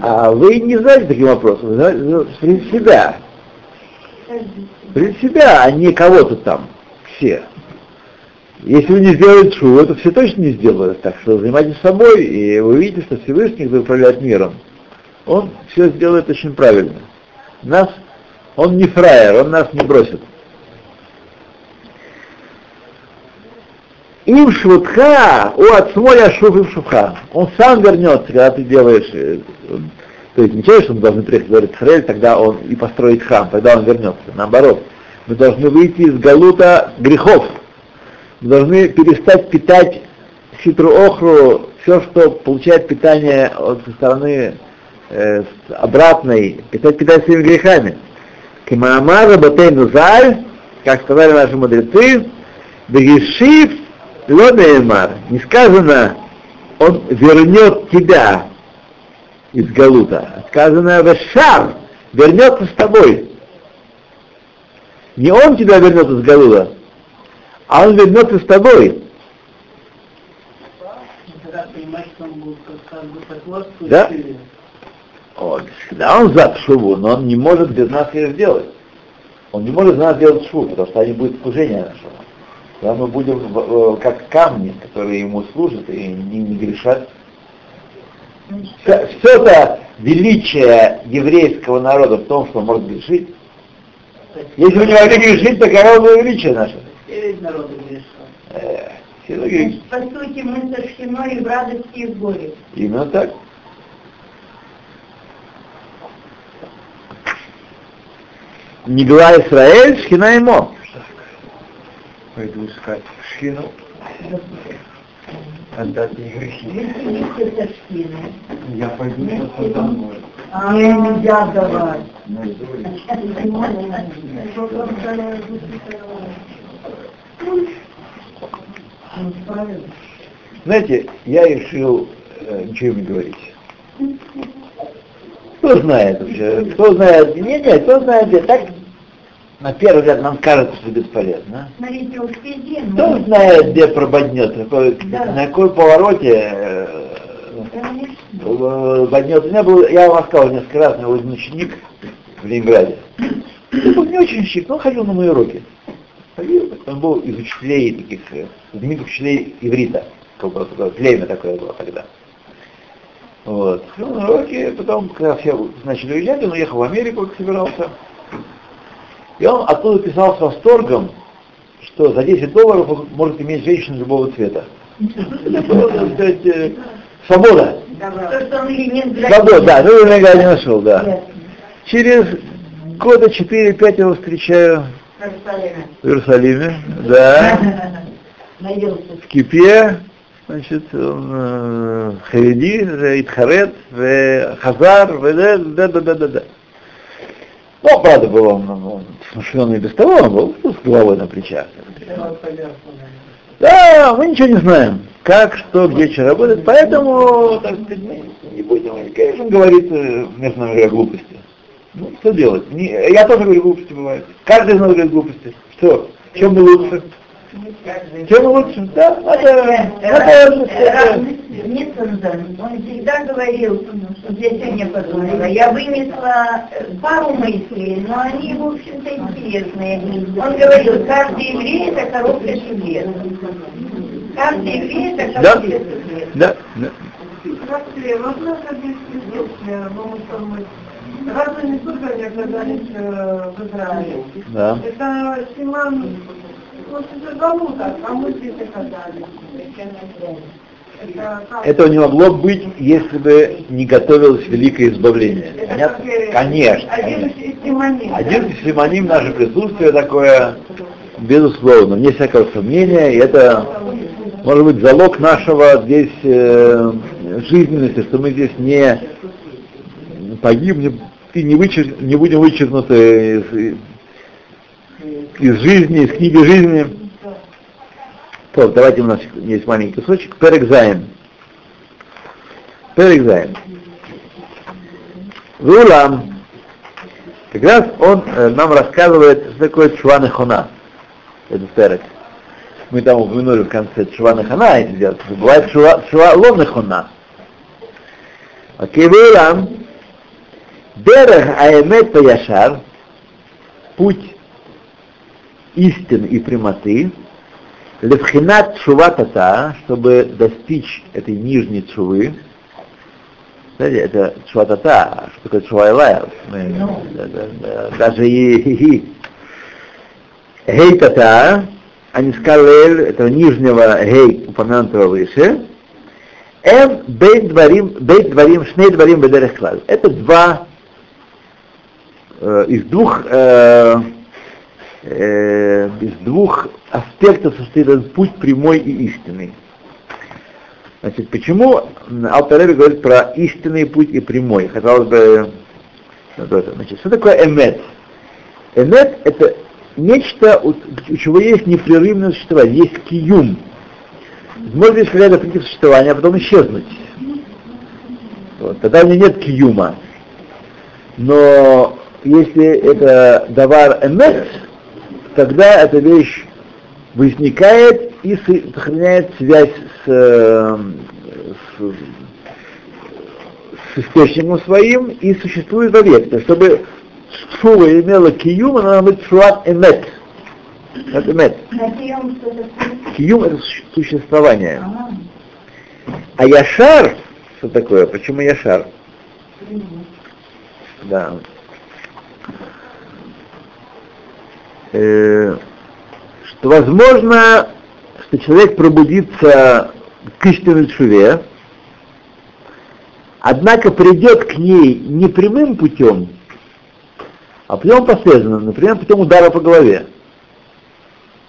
А вы не знаете таким вопросом, вы знаете себя пред себя, а не кого-то там, все. Если вы не сделаете шу, это все точно не сделают. Так что занимайтесь собой, и вы увидите, что Всевышний, который управляет миром, он все сделает очень правильно. Нас, он не фраер, он нас не бросит. Им швудха, у отсмоля шуф им шуфха. Он сам вернется, когда ты делаешь э, то есть человек, что мы должны приехать в Израиль, тогда он и построить храм, тогда он вернется. Наоборот, мы должны выйти из галута грехов. Должны перестать питать хитру охру, все, что получает питание от стороны э, обратной, питать, питать своими грехами. Кимаамара Батейну Заль, как сказали наши мудрецы, Дагишив Лодеймар, не сказано, он вернет тебя, из Галута. Сказано Вешар вернется с тобой. Не он тебя вернет из Галута, а он вернется с тобой. Да? Вот. Да, он за шуву, но он не может без нас ее сделать. Он не может за нас делать шву, потому что они будет служение нашего. Тогда мы будем э, как камни, которые ему служат и не, не грешат все, все это величие еврейского народа в том, что он может грешить. Если бы не могли грешить, то бы величие наше? Весь народ грешил. Э, все Значит, по сути, мы сошли и в радости, и в горе. Именно так. Не была Израиль, шхина ему. Пойду искать шхину отдать ей грехи. Я пойду сейчас домой. А нельзя давать. Знаете, я решил э, ничего не говорить. Кто знает вообще? Кто знает? Нет, нет, кто знает, так на первый взгляд нам кажется, что бесполезно. Везде. Кто знает, где прободнет, какой, да. на какой повороте э, боднет. У меня был, я вам рассказывал несколько раз, у меня был ученик в Ленинграде. Он был не очень ученик, но он ходил на мои уроки. Ходил, он был из учителей таких, э, знаменитых учителей иврита. Племя такое было тогда. Вот. Ходил на уроки, потом, когда все начали уезжать, он уехал в Америку, как собирался. И он оттуда писал с восторгом, что за 10 долларов он может иметь женщину любого цвета. Это было, так сказать, Свобода. Он. Свобода, да, ну я не нашел, да. Через года 4-5 его встречаю Иерусалиме. в Иерусалиме, да, в Кипе, значит, он э, Хариди, Итхарет, в Хазар, в да, да, да, да, да, да. Ну, правда, был он, он смышленый без того, он был с головой на плечах. Да, мы ничего не знаем, как, что, где, что работает, поэтому, так сказать, мы не будем, конечно, говорить э, между нами глупости. Ну, что делать? Не- я тоже говорю глупости бывает. Каждый из нас говорит глупости. Что? Чем мы лучше? Чем лучше? Да, это, это- Ницензен, он всегда говорил, что я сегодня подумала, я вынесла э, пару мыслей, но они, в общем-то, интересные. Он говорил, каждый еврей это коробка чудес. Каждый еврей это коробка чудес. да, да. Объясните, потому что мы супер, как оказались в Израиле? да. Это Симан, ну, это кому-то, а мы здесь оказались. Это не могло быть, если бы не готовилось великое избавление. Это Понятно? э, Конечно. Один из Симоним. Один из симоним наше присутствие такое, безусловно, вне всякого сомнения, и это может быть залог нашего здесь э, жизненности, что мы здесь не погибнем и не, вычер- не будем вычеркнуты из, из жизни, из книги жизни. То, давайте у нас есть маленький кусочек. Перекзаем. Перекзаем. Вулам. Как раз он э, нам рассказывает, что такое Чуван и Хона. Это перек. Мы там упомянули в конце Чуван и Хона, делают. Бывает Чува Чува Лон Вулам. Дерех Аэмет Яшар, путь истины и прямоты, Левхинат Чуватата, чтобы достичь этой нижней чувы, знаете, это Чуватата, что такое Чувайлая? Да, даже и Гейтата, а не скалель, этого нижнего гей, упомянутого выше, Эм бейт дворим, бейт дворим, шней дворим бедерех клаль. Это два э, из двух э, э, из двух аспектов состоит этот путь прямой и истинный. Значит, почему Алтареви говорит про истинный путь и прямой? Хотелось бы... Значит, что такое эмет? Эмет — это нечто, у, у чего есть непрерывное существование, есть киюм. Может быть, когда-то прийти в существование, а потом исчезнуть. Вот, тогда у него нет киюма. Но если это давар эмет, тогда эта вещь возникает и со- сохраняет связь с, э, с, с источником своим и существует вовек. То есть, чтобы шува имела киюм, она должна быть шуат эмет. Это вкусное. Киюм это суще- существование. А яшар, что такое? Почему яшар? Да. Э, что возможно, что человек пробудится к истинной шуве, однако придет к ней не прямым путем, а путем последовательным, например, путем удара по голове,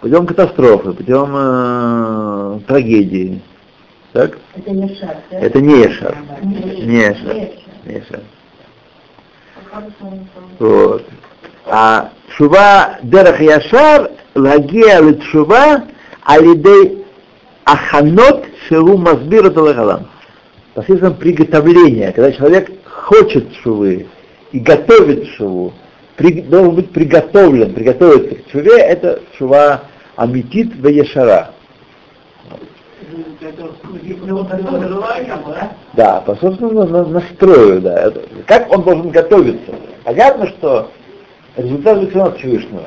путем катастрофы, путем э, трагедии. Так? Это не шар, да? Это не Ешар. Не. Ешар. Не Ешар. Вот. А шува дерах яшар лагия литшува алидей аханот шеву мазбир это Посредством приготовления, когда человек хочет шувы и готовит шуву, при- должен быть приготовлен, приготовиться к шуве, это шува амитит в ешара. Да, по собственному на- настрою, да. Как он должен готовиться? Понятно, что результат зависит от Всевышнего.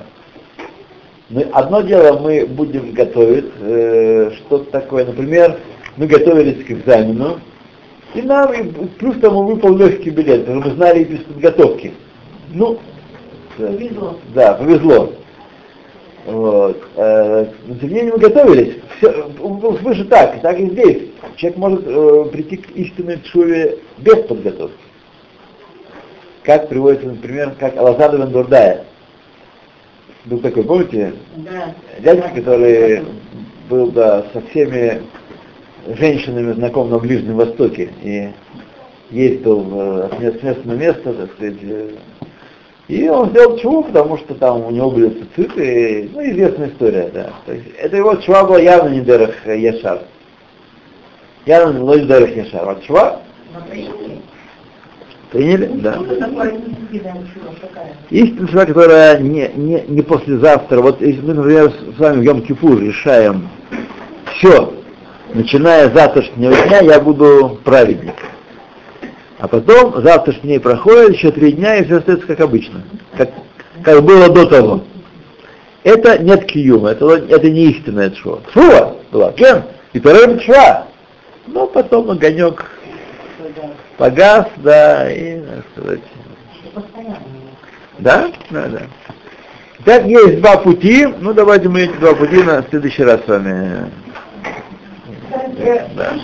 Мы, одно дело, мы будем готовить э, что-то такое, например, мы готовились к экзамену, и нам и плюс тому выпал легкий билет, потому что мы знали без подготовки. Ну, Повезло. да, повезло. Вот. Э, не мы готовились. Все, выше так, так и здесь. человек может э, прийти к истинной чуве без подготовки. Как приводится, например, как Алазар бен Дурдая. Был такой, помните, Да. дядька, который был да, со всеми женщинами знаком на Ближнем Востоке и ездил в- от места на место, так сказать. Э, И он сделал чуву, потому что там у него были цицит, ну, известная история, да. То есть это его чува была явно не Дерах Яшар. Явно не Дерах Яшар. А чува приняли? Да. Такое истинная чува которая не, не, не послезавтра. Вот если мы, например, с вами в Йом-Кипур решаем все, начиная с завтрашнего дня я буду праведник. А потом завтрашний день проходит, еще три дня, и все остается как обычно, как, как было до того. Это нет киюма, это, это не истинная чува. Чува была, кен, и вторая чува. Но потом огонек погас, да, и, так сказать, да, да, да. Так есть два пути, ну давайте мы эти два пути на следующий раз с вами. Да.